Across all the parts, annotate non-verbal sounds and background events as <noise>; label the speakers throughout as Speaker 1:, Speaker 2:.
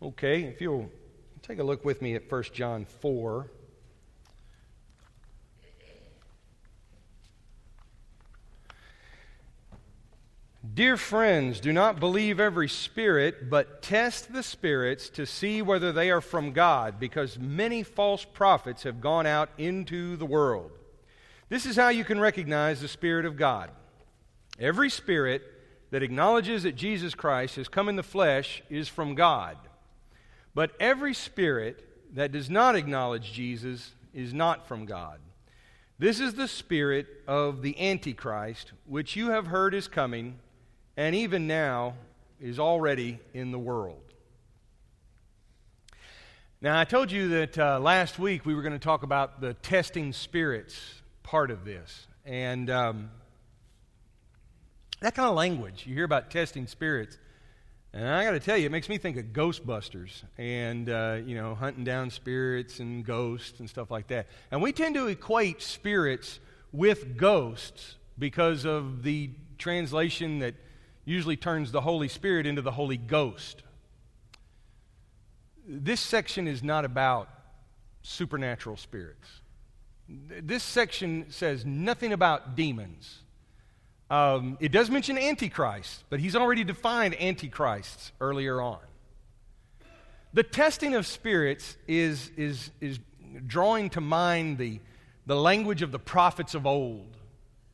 Speaker 1: Okay, if you'll take a look with me at 1 John 4. Dear friends, do not believe every spirit, but test the spirits to see whether they are from God, because many false prophets have gone out into the world. This is how you can recognize the Spirit of God. Every spirit that acknowledges that Jesus Christ has come in the flesh is from God. But every spirit that does not acknowledge Jesus is not from God. This is the spirit of the Antichrist, which you have heard is coming, and even now is already in the world. Now, I told you that uh, last week we were going to talk about the testing spirits part of this. And um, that kind of language, you hear about testing spirits, and I got to tell you, it makes me think of Ghostbusters and, uh, you know, hunting down spirits and ghosts and stuff like that. And we tend to equate spirits with ghosts because of the translation that usually turns the Holy Spirit into the Holy Ghost. This section is not about supernatural spirits. This section says nothing about demons. Um, it does mention Antichrist, but he's already defined Antichrists earlier on. The testing of spirits is, is, is drawing to mind the, the language of the prophets of old,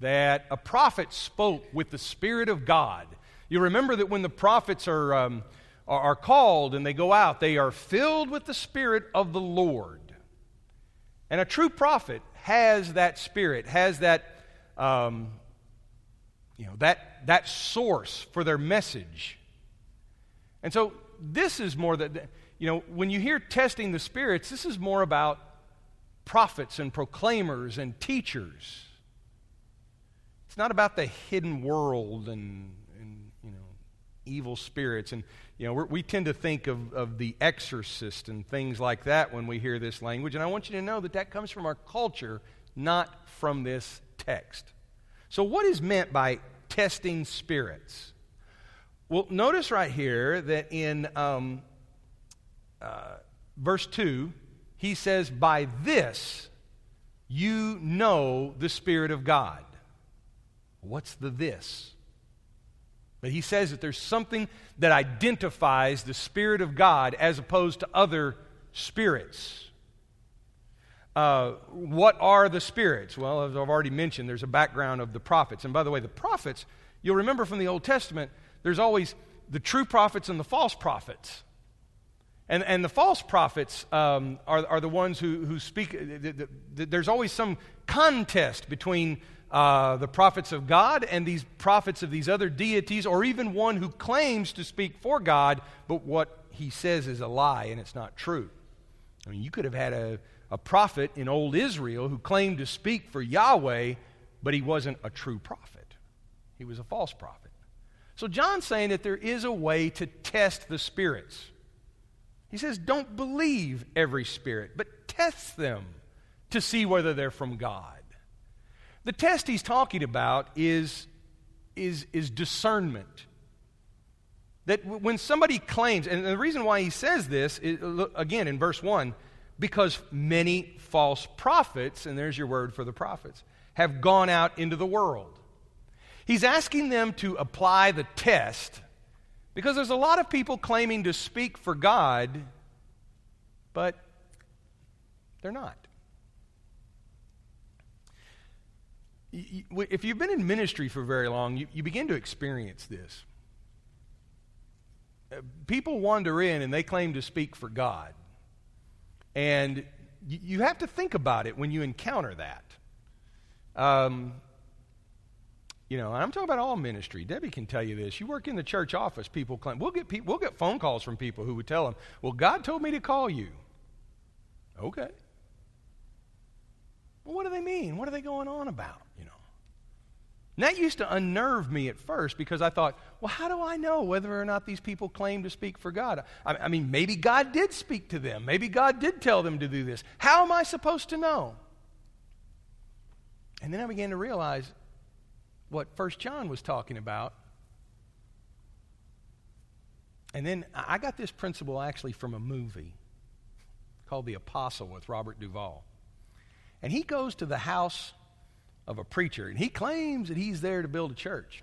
Speaker 1: that a prophet spoke with the Spirit of God. You remember that when the prophets are, um, are, are called and they go out, they are filled with the Spirit of the Lord. And a true prophet has that Spirit, has that. Um, you know, that, that source for their message. And so this is more that, you know, when you hear testing the spirits, this is more about prophets and proclaimers and teachers. It's not about the hidden world and, and you know, evil spirits. And, you know, we tend to think of, of the exorcist and things like that when we hear this language. And I want you to know that that comes from our culture, not from this text. So, what is meant by testing spirits? Well, notice right here that in um, uh, verse 2, he says, By this you know the Spirit of God. What's the this? But he says that there's something that identifies the Spirit of God as opposed to other spirits. Uh, what are the spirits? Well, as I've already mentioned, there's a background of the prophets. And by the way, the prophets, you'll remember from the Old Testament, there's always the true prophets and the false prophets. And, and the false prophets um, are, are the ones who, who speak. The, the, the, there's always some contest between uh, the prophets of God and these prophets of these other deities, or even one who claims to speak for God, but what he says is a lie and it's not true. I mean, you could have had a, a prophet in old Israel who claimed to speak for Yahweh, but he wasn't a true prophet. He was a false prophet. So John's saying that there is a way to test the spirits. He says, don't believe every spirit, but test them to see whether they're from God. The test he's talking about is, is, is discernment. That when somebody claims, and the reason why he says this, is, again, in verse 1, because many false prophets, and there's your word for the prophets, have gone out into the world. He's asking them to apply the test because there's a lot of people claiming to speak for God, but they're not. If you've been in ministry for very long, you, you begin to experience this. Uh, people wander in and they claim to speak for God. And you have to think about it when you encounter that. Um, you know, I'm talking about all ministry. Debbie can tell you this. You work in the church office, people claim, we'll get, people, we'll get phone calls from people who would tell them, well, God told me to call you. Okay. Well, what do they mean? What are they going on about? You know. And that used to unnerve me at first because I thought, well, how do I know whether or not these people claim to speak for God? I, I, mean, maybe God did speak to them. Maybe God did tell them to do this. How am I supposed to know? And then I began to realize what First John was talking about. And then I got this principle actually from a movie called The Apostle with Robert Duvall. And he goes to the house of a preacher, and he claims that he's there to build a church.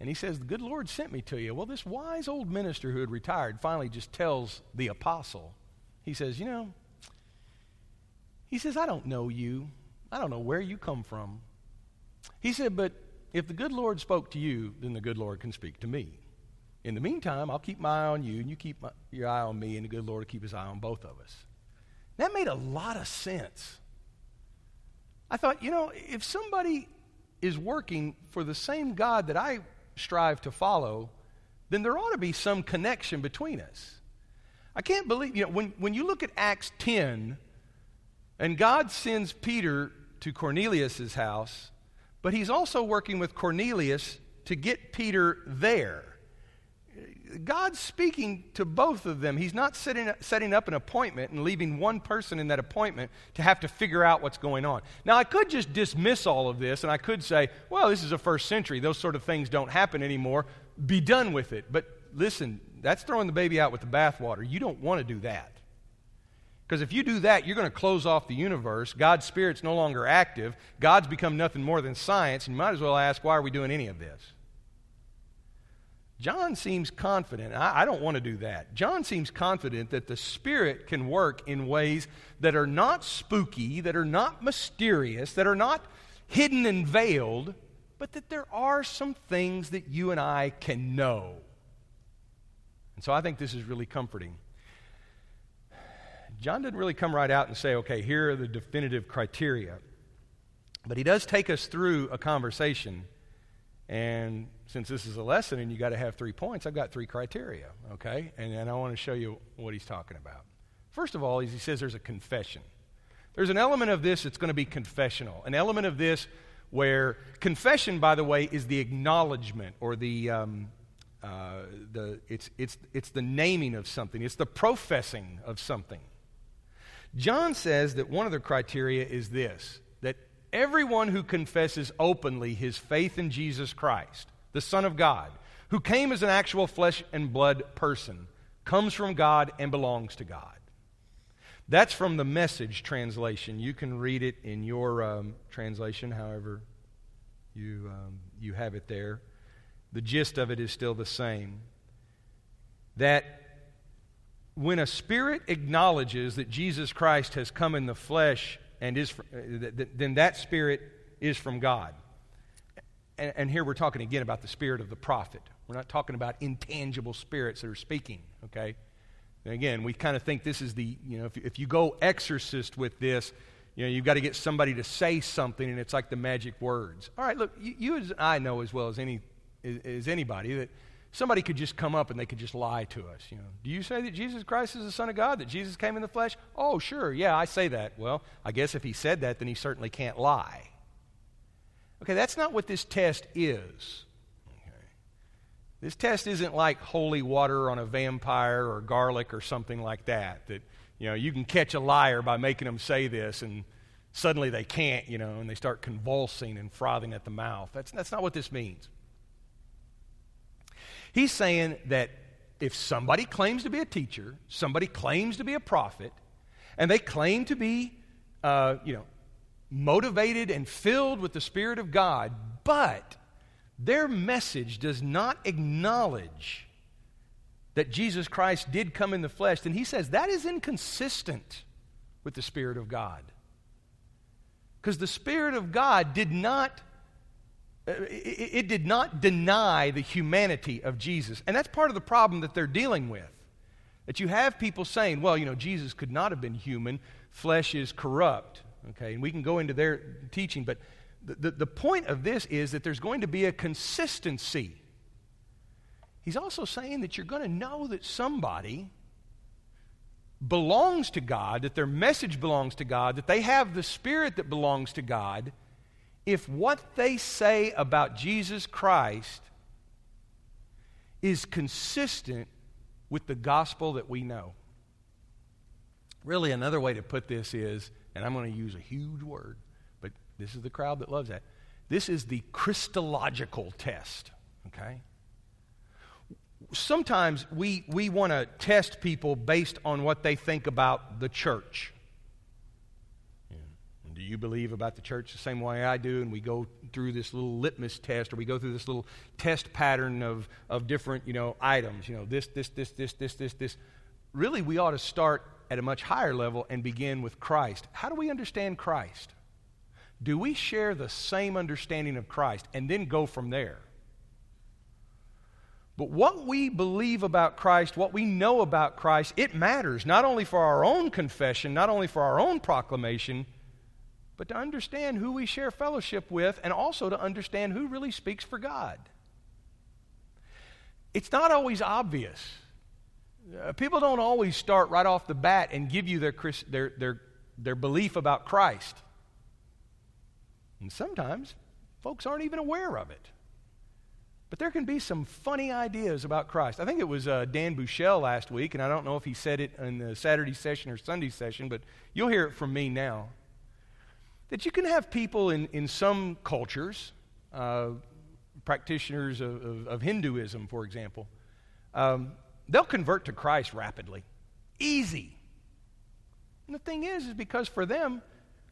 Speaker 1: And he says, The good Lord sent me to you. Well, this wise old minister who had retired finally just tells the apostle, he says, You know, he says, I don't know you. I don't know where you come from. He said, But if the good Lord spoke to you, then the good Lord can speak to me. In the meantime, I'll keep my eye on you, and you keep my, your eye on me, and the good Lord will keep his eye on both of us. That made a lot of sense. I thought, you know, if somebody is working for the same God that I strive to follow, then there ought to be some connection between us. I can't believe, you know, when, when you look at Acts 10, and God sends Peter to Cornelius' house, but he's also working with Cornelius to get Peter there. God's speaking to both of them. He's not setting, setting up an appointment and leaving one person in that appointment to have to figure out what's going on. Now, I could just dismiss all of this and I could say, well, this is a first century. Those sort of things don't happen anymore. Be done with it. But listen, that's throwing the baby out with the bathwater. You don't want to do that. Because if you do that, you're going to close off the universe. God's Spirit's no longer active. God's become nothing more than science. And you might as well ask, why are we doing any of this? John seems confident. I, I, don't want to do that. John seems confident that the Spirit can work in ways that are not spooky, that are not mysterious, that are not hidden and veiled, but that there are some things that you and I can know. And so I think this is really comforting. John didn't really come right out and say, okay, here are the definitive criteria. But he does take us through a conversation and since this is a lesson and you got to have three points, I've got three criteria, okay? And, and I want to show you what he's talking about. First of all, he says there's a confession. There's an element of this that's going to be confessional, an element of this where confession, by the way, is the acknowledgement or the, um, uh, the it's, it's, it's the naming of something, it's the professing of something. John says that one of the criteria is this everyone who confesses openly his faith in Jesus Christ, the Son of God, who came as an actual flesh and blood person, comes from God and belongs to God. That's from the message translation. You can read it in your um, translation, however you, um, you have it there. The gist of it is still the same. That when a spirit acknowledges that Jesus Christ has come in the flesh and is, uh, then that spirit is from God. And, and here we're talking again about the spirit of the prophet. We're not talking about intangible spirits that are speaking, okay? And again, we kind of think this is the, you know, if, if you go exorcist with this, you know, you've got to get somebody to say something, and it's like the magic words. All right, look, you, you as I know as well as any as, as anybody that somebody could just come up and they could just lie to us. You know, do you say that Jesus Christ is the Son of God? That Jesus came in the flesh? Oh, sure, yeah, I say that. Well, I guess if he said that, then he certainly can't lie. Okay, that's not what this test is. Okay. This test isn't like holy water on a vampire or garlic or something like that. That you know you can catch a liar by making them say this and suddenly they can't, you know, and they start convulsing and frothing at the mouth. That's, that's not what this means. He's saying that if somebody claims to be a teacher, somebody claims to be a prophet, and they claim to be, uh, you know, motivated and filled with the Spirit of God, but their message does not acknowledge that Jesus Christ did come in the flesh, then he says that is inconsistent with the Spirit of God. Because the Spirit of God did not Uh, it, did not deny the humanity of Jesus. And that's part of the problem that they're dealing with. That you have people saying, well, you know, Jesus could not have been human, flesh is corrupt. Okay, and we can go into their teaching, but the, the, the point of this is that there's going to be a consistency. He's also saying that you're going to know that somebody belongs to God, that their message belongs to God, that they have the spirit that belongs to God if what they say about Jesus Christ is consistent with the gospel that we know. Really, another way to put this is, and I'm going to use a huge word, but this is the crowd that loves that. This is the Christological test, okay? sometimes we, we want to test people based on what they think about the church. Do you believe about the church the same way I do? And we go through this little litmus test, or we go through this little test pattern of, of different, you know, items. You know, this, this, this, this, this, this, this. Really, we ought to start at a much higher level and begin with Christ. How do we understand Christ? Do we share the same understanding of Christ and then go from there? But what we believe about Christ, what we know about Christ, it matters not only for our own confession, not only for our own proclamation, but to understand who we share fellowship with and also to understand who really speaks for God. It's not always obvious. Uh, people don't always start right off the bat and give you their, their, their, their belief about Christ. And sometimes folks aren't even aware of it. But there can be some funny ideas about Christ. I think it was uh, Dan Bushell last week, and I don't know if he said it in the Saturday session or Sunday session, but you'll hear it from me now. That you can have people in, in some cultures, uh, practitioners of, of, of, Hinduism, for example, um, they'll convert to Christ rapidly. Easy. And the thing is, is because for them,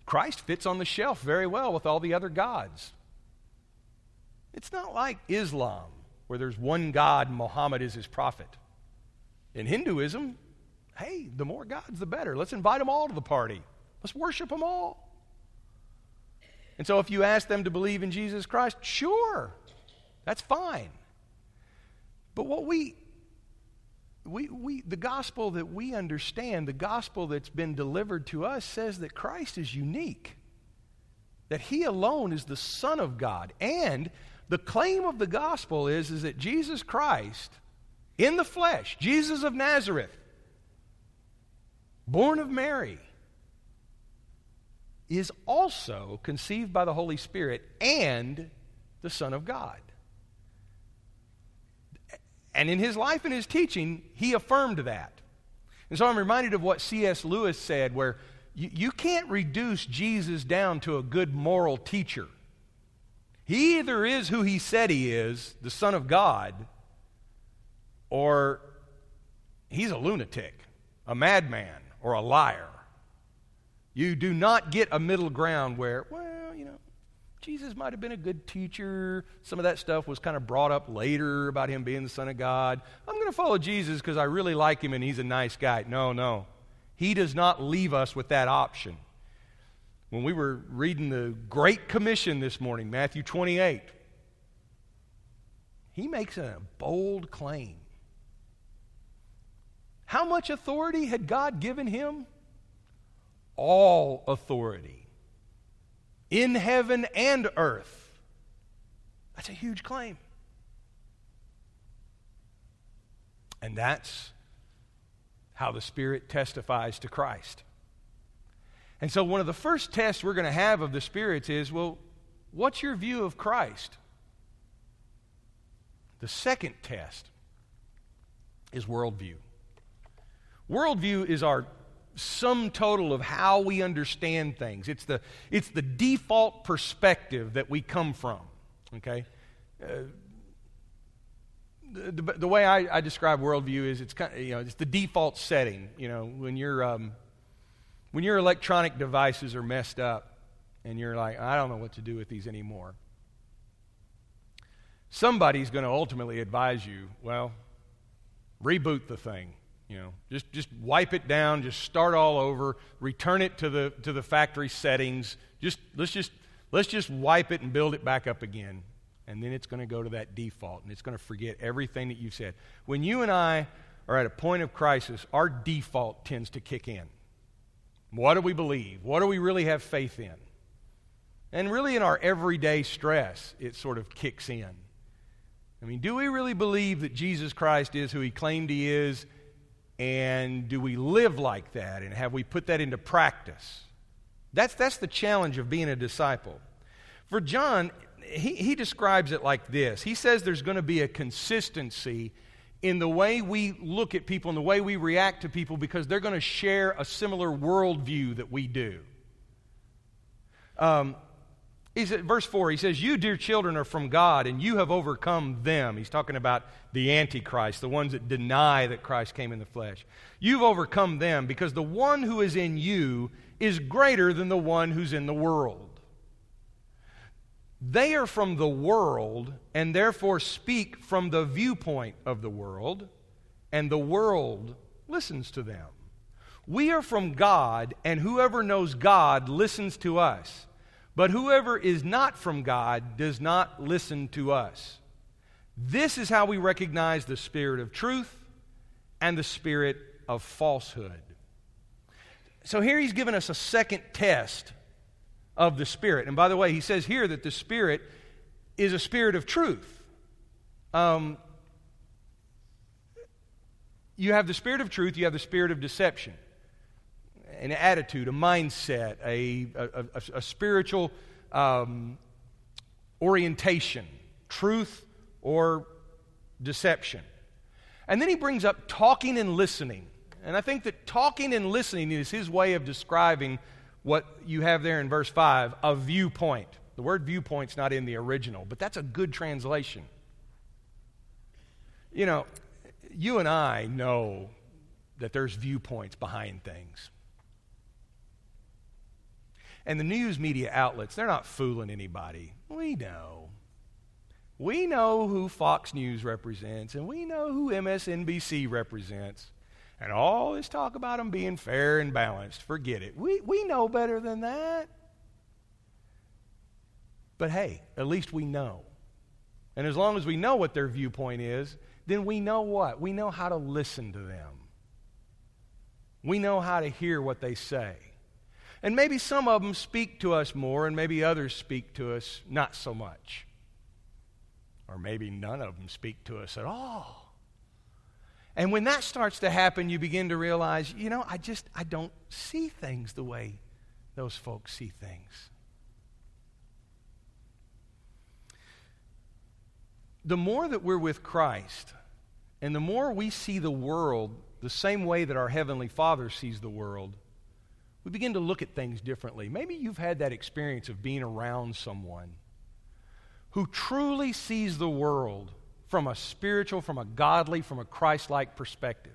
Speaker 1: Christ fits on the shelf very well with all the other gods. It's not like Islam, where there's one God and Muhammad is his prophet. In Hinduism, hey, the more gods, the better. Let's invite them all to the party. Let's worship them all. And so if you ask them to believe in Jesus Christ, sure, that's fine. But what we, we, we, the gospel that we understand, the gospel that's been delivered to us, says that Christ is unique, that He alone is the Son of God, and the claim of the gospel is, is that Jesus Christ, in the flesh, Jesus of Nazareth, born of Mary, is also conceived by the Holy Spirit and the Son of God. And in his life and his teaching, he affirmed that. And so I'm reminded of what C.S. Lewis said, where you, you can't reduce Jesus down to a good moral teacher. He either is who he said he is, the Son of God, or he's a lunatic, a madman, or a liar. You do not get a middle ground where, well, you know, Jesus might have been a good teacher. Some of that stuff was kind of brought up later about him being the Son of God. I'm going to follow Jesus because I really like him and he's a nice guy. No, no. He does not leave us with that option. When we were reading the Great Commission this morning, Matthew 28, he makes a bold claim. How much authority had God given him? All authority in heaven and earth. That's a huge claim. And that's how the Spirit testifies to Christ. And so, one of the first tests we're going to have of the spirits is well, what's your view of Christ? The second test is worldview. Worldview is our sum total of how we understand things. It's the, it's the default perspective that we come from. Okay? Uh, the, the, way I, I, describe worldview is it's kind of, you know, it's the default setting. You know, when you're um, when your electronic devices are messed up and you're like, I don't know what to do with these anymore, somebody's going to ultimately advise you, well, reboot the thing. You know, just, just wipe it down, just start all over, return it to the, to the factory settings. Just, let's, just, let's just wipe it and build it back up again. And then it's going to go to that default and it's going to forget everything that you've said. When you and I are at a point of crisis, our default tends to kick in. What do we believe? What do we really have faith in? And really, in our everyday stress, it sort of kicks in. I mean, do we really believe that Jesus Christ is who he claimed he is? And do we live like that? And have we put that into practice? That's, that's the challenge of being a disciple. For John, he, he describes it like this He says there's going to be a consistency in the way we look at people and the way we react to people because they're going to share a similar worldview that we do. Um, He's at verse 4, he says, You, dear children, are from God, and you have overcome them. He's talking about the Antichrist, the ones that deny that Christ came in the flesh. You've overcome them because the one who is in you is greater than the one who's in the world. They are from the world and therefore speak from the viewpoint of the world, and the world listens to them. We are from God, and whoever knows God listens to us. But whoever is not from God does not listen to us. This is how we recognize the spirit of truth and the spirit of falsehood. So here he's given us a second test of the spirit. And by the way, he says here that the spirit is a spirit of truth. Um, you have the spirit of truth, you have the spirit of deception an attitude, a mindset, a, a, a, a spiritual um, orientation, truth or deception. And then he brings up talking and listening. And I think that talking and listening is his way of describing what you have there in verse 5 a viewpoint. The word viewpoint's not in the original, but that's a good translation. You know, you and I know that there's viewpoints behind things. And the news media outlets, they're not fooling anybody. We know. We know who Fox News represents, and we know who MSNBC represents. And all this talk about them being fair and balanced, forget it. We, we know better than that. But hey, at least we know. And as long as we know what their viewpoint is, then we know what? We know how to listen to them. We know how to hear what they say. And maybe some of them speak to us more, and maybe others speak to us not so much. Or maybe none of them speak to us at all. And when that starts to happen, you begin to realize, you know, I just, I don't see things the way those folks see things. The more that we're with Christ, and the more we see the world the same way that our Heavenly Father sees the world, we begin to look at things differently. Maybe you've had that experience of being around someone who truly sees the world from a spiritual, from a godly, from a Christ like perspective.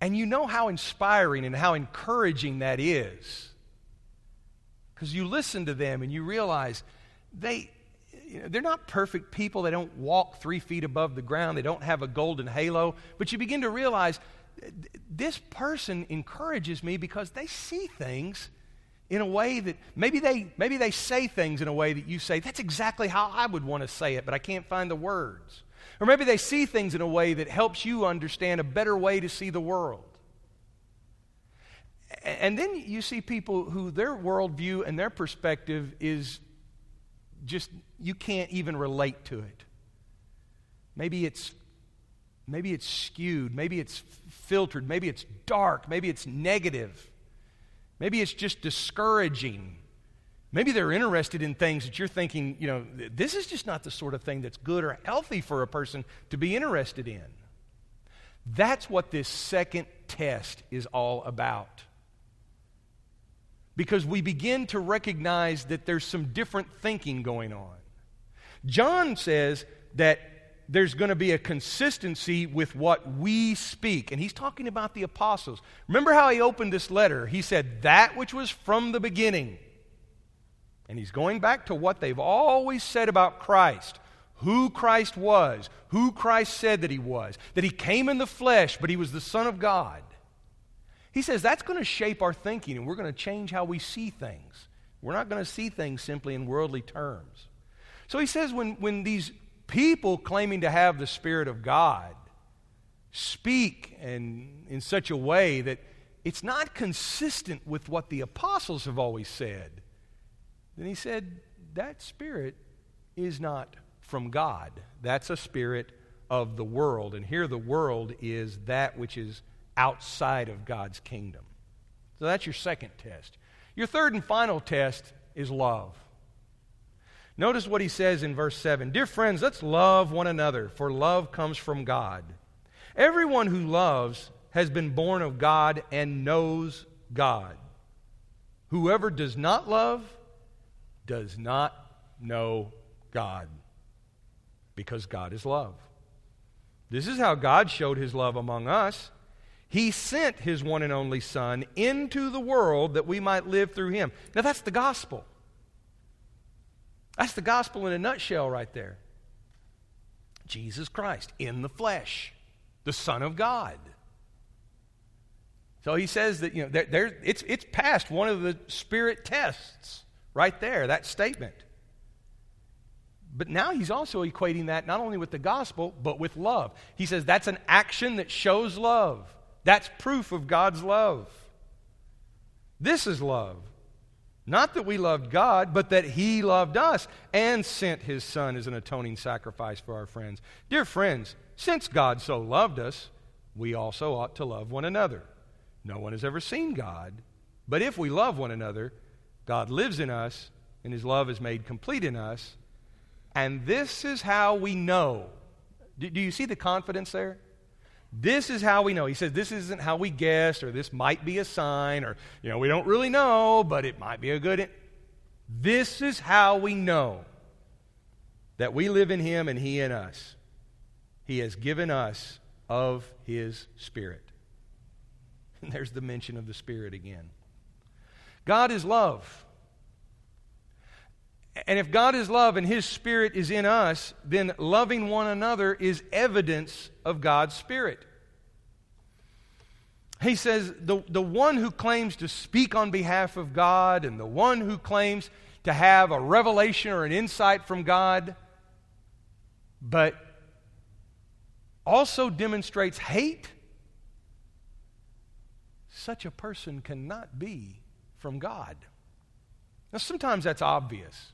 Speaker 1: And you know how inspiring and how encouraging that is. Because you listen to them and you realize they, you know, they're not perfect people. They don't walk three feet above the ground. They don't have a golden halo. But you begin to realize this person encourages me because they see things in a way that maybe they maybe they say things in a way that you say that's exactly how I would want to say it but I can't find the words. Or maybe they see things in a way that helps you understand a better way to see the world. And then you see people who their worldview and their perspective is just you can't even relate to it. Maybe it's Maybe it's skewed. Maybe it's filtered. Maybe it's dark. Maybe it's negative. Maybe it's just discouraging. Maybe they're interested in things that you're thinking, you know, this is just not the sort of thing that's good or healthy for a person to be interested in. That's what this second test is all about. Because we begin to recognize that there's some different thinking going on. John says that there's going to be a consistency with what we speak. And he's talking about the apostles. Remember how he opened this letter? He said, That which was from the beginning. And he's going back to what they've always said about Christ who Christ was, who Christ said that he was, that he came in the flesh, but he was the Son of God. He says that's going to shape our thinking, and we're going to change how we see things. We're not going to see things simply in worldly terms. So he says when, when these people claiming to have the Spirit of God speak and in such a way that it's not consistent with what the apostles have always said, then he said, that spirit is not from God. That's a spirit of the world. And here the world is that which is outside of God's kingdom. So that's your second test. Your third and final test is love. Notice what he says in verse 7 Dear friends, let's love one another, for love comes from God. Everyone who loves has been born of God and knows God. Whoever does not love does not know God because God is love. This is how God showed his love among us. He sent his one and only Son into the world that we might live through him. Now, that's the gospel. That's the gospel in a nutshell, right there. Jesus Christ in the flesh, the Son of God. So he says that, you know, there, there, it's, it's past one of the spirit tests right there, that statement. But now he's also equating that not only with the gospel, but with love. He says that's an action that shows love. That's proof of God's love. This is love. Not that we loved God, but that He loved us and sent His Son as an atoning sacrifice for our friends. Dear friends, since God so loved us, we also ought to love one another. No one has ever seen God, but if we love one another, God lives in us, and His love is made complete in us. And this is how we know. Do, do you see the confidence there? This is how we know. He says this isn't how we guess, or this might be a sign, or, you know, we don't really know, but it might be a good. This is how we know that we live in Him and He in us. He has given us of His Spirit. And <laughs> there's the mention of the Spirit again. God is love. And if God is love and His Spirit is in us, then loving one another is evidence of God's Spirit. He says the, the one who claims to speak on behalf of God and the one who claims to have a revelation or an insight from God, but also demonstrates hate, such a person cannot be from God. Now, sometimes that's obvious.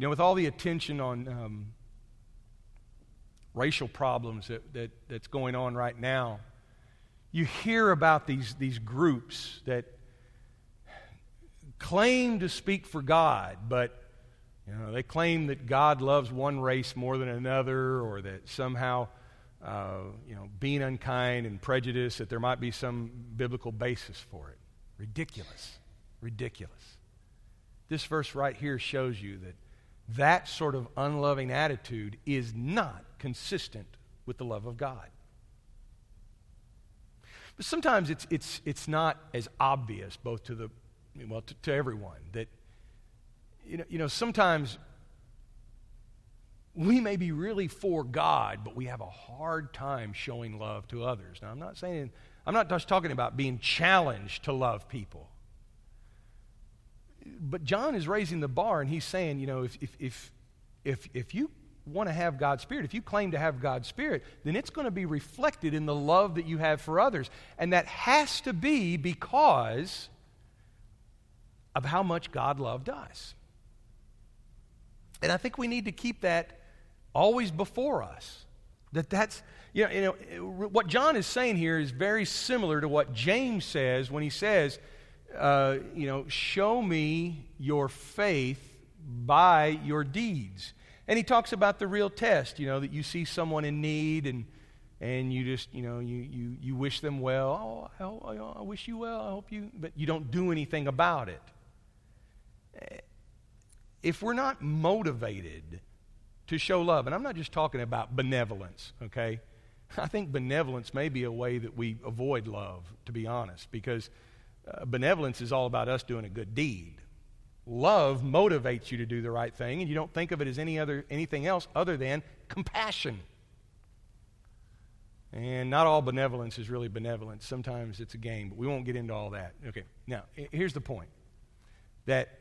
Speaker 1: You know, with all the attention on um, racial problems that, that, that's going on right now, you hear about these, these groups that claim to speak for God, but you know, they claim that God loves one race more than another, or that somehow, uh, you know, being unkind and prejudice, that there might be some biblical basis for it. Ridiculous. Ridiculous. This verse right here shows you that that sort of unloving attitude is not consistent with the love of God. But sometimes it's, it's, it's not as obvious, both to the, well, to, to everyone, that, you know, you know, sometimes we may be really for God, but we have a hard time showing love to others. Now, I'm not saying, I'm not just talking about being challenged to love people but John is raising the bar and he's saying, you know, if, if, if, if, if you want to have God's Spirit, if you claim to have God's Spirit, then it's going to be reflected in the love that you have for others. And that has to be because of how much God loved us. And I think we need to keep that always before us. That that's, you know, you know, what John is saying here is very similar to what James says when he says, uh, you know, show me your faith by your deeds. And he talks about the real test, you know, that you see someone in need and, and you just, you know, you, you, you wish them well. Oh, I, I wish you well. I hope you, but you don't do anything about it. If we're not motivated to show love, and I'm not just talking about benevolence, okay? I think benevolence may be a way that we avoid love, to be honest, because uh, benevolence is all about us doing a good deed. Love motivates you to do the right thing, and you don't think of it as any other, anything else other than compassion. And not all benevolence is really benevolence. Sometimes it's a game, but we won't get into all that. Okay, now, here's the point that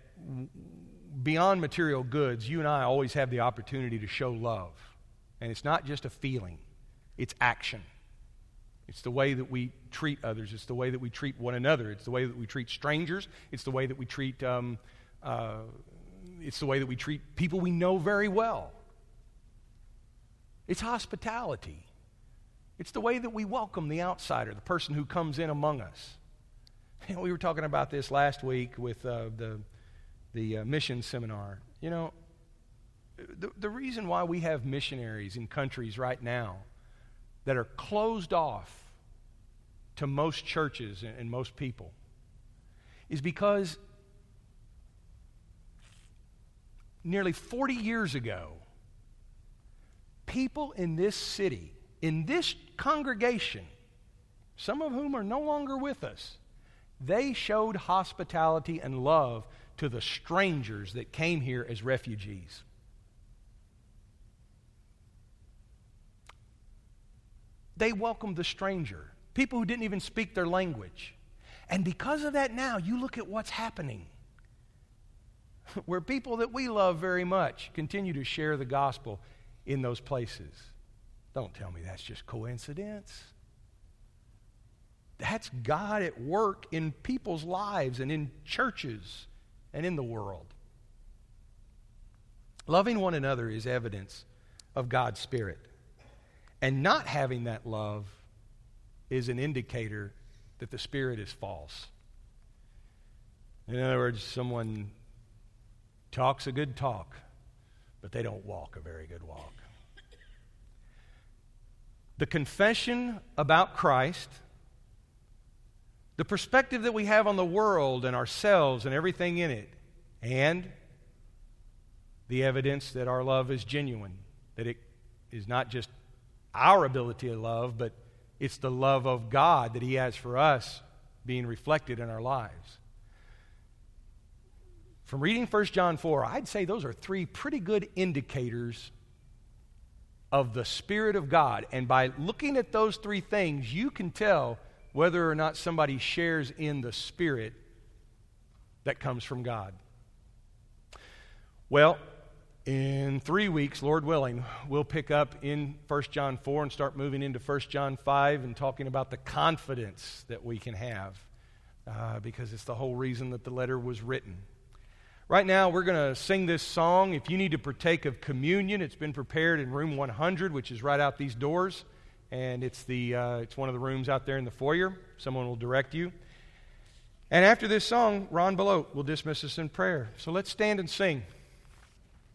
Speaker 1: beyond material goods, you and I always have the opportunity to show love. And it's not just a feeling, it's action. It's the way that we treat others. It's the way that we treat one another. It's the way that we treat strangers. It's the way that we treat, um, uh, it's the way that we treat people we know very well. It's hospitality. It's the way that we welcome the outsider, the person who comes in among us. And <laughs> we were talking about this last week with uh, the, the uh, mission seminar. You know, the, the reason why we have missionaries in countries right now that are closed off to most churches and most people is because nearly 40 years ago, people in this city, in this congregation, some of whom are no longer with us, they showed hospitality and love to the strangers that came here as refugees. They welcomed the stranger, people who didn't even speak their language. And because of that, now you look at what's happening. <laughs> Where people that we love very much continue to share the gospel in those places. Don't tell me that's just coincidence. That's God at work in people's lives and in churches and in the world. Loving one another is evidence of God's Spirit. And not having that love is an indicator that the Spirit is false. In other words, someone talks a good talk, but they don't walk a very good walk. The confession about Christ the perspective that we have on the world and ourselves and everything in it, and the evidence that our love is genuine, that it is not just our ability to love, but it's the love of God that He has for us being reflected in our lives. From reading 1 John 4, I'd say those are three pretty good indicators of the Spirit of God. And by looking at those three things, you can tell whether or not somebody shares in the Spirit that comes from God. Well, in three weeks, Lord willing, we'll pick up in 1 John 4 and start moving into 1 John 5 and talking about the confidence that we can have uh, because it's the whole reason that the letter was written. Right now, we're going to sing this song. If you need to partake of communion, it's been prepared in room 100, which is right out these doors and it's, the, uh, it's one of the rooms out there in the foyer. Someone will direct you. And after this song, Ron Belote will dismiss us in prayer. So let's stand and sing.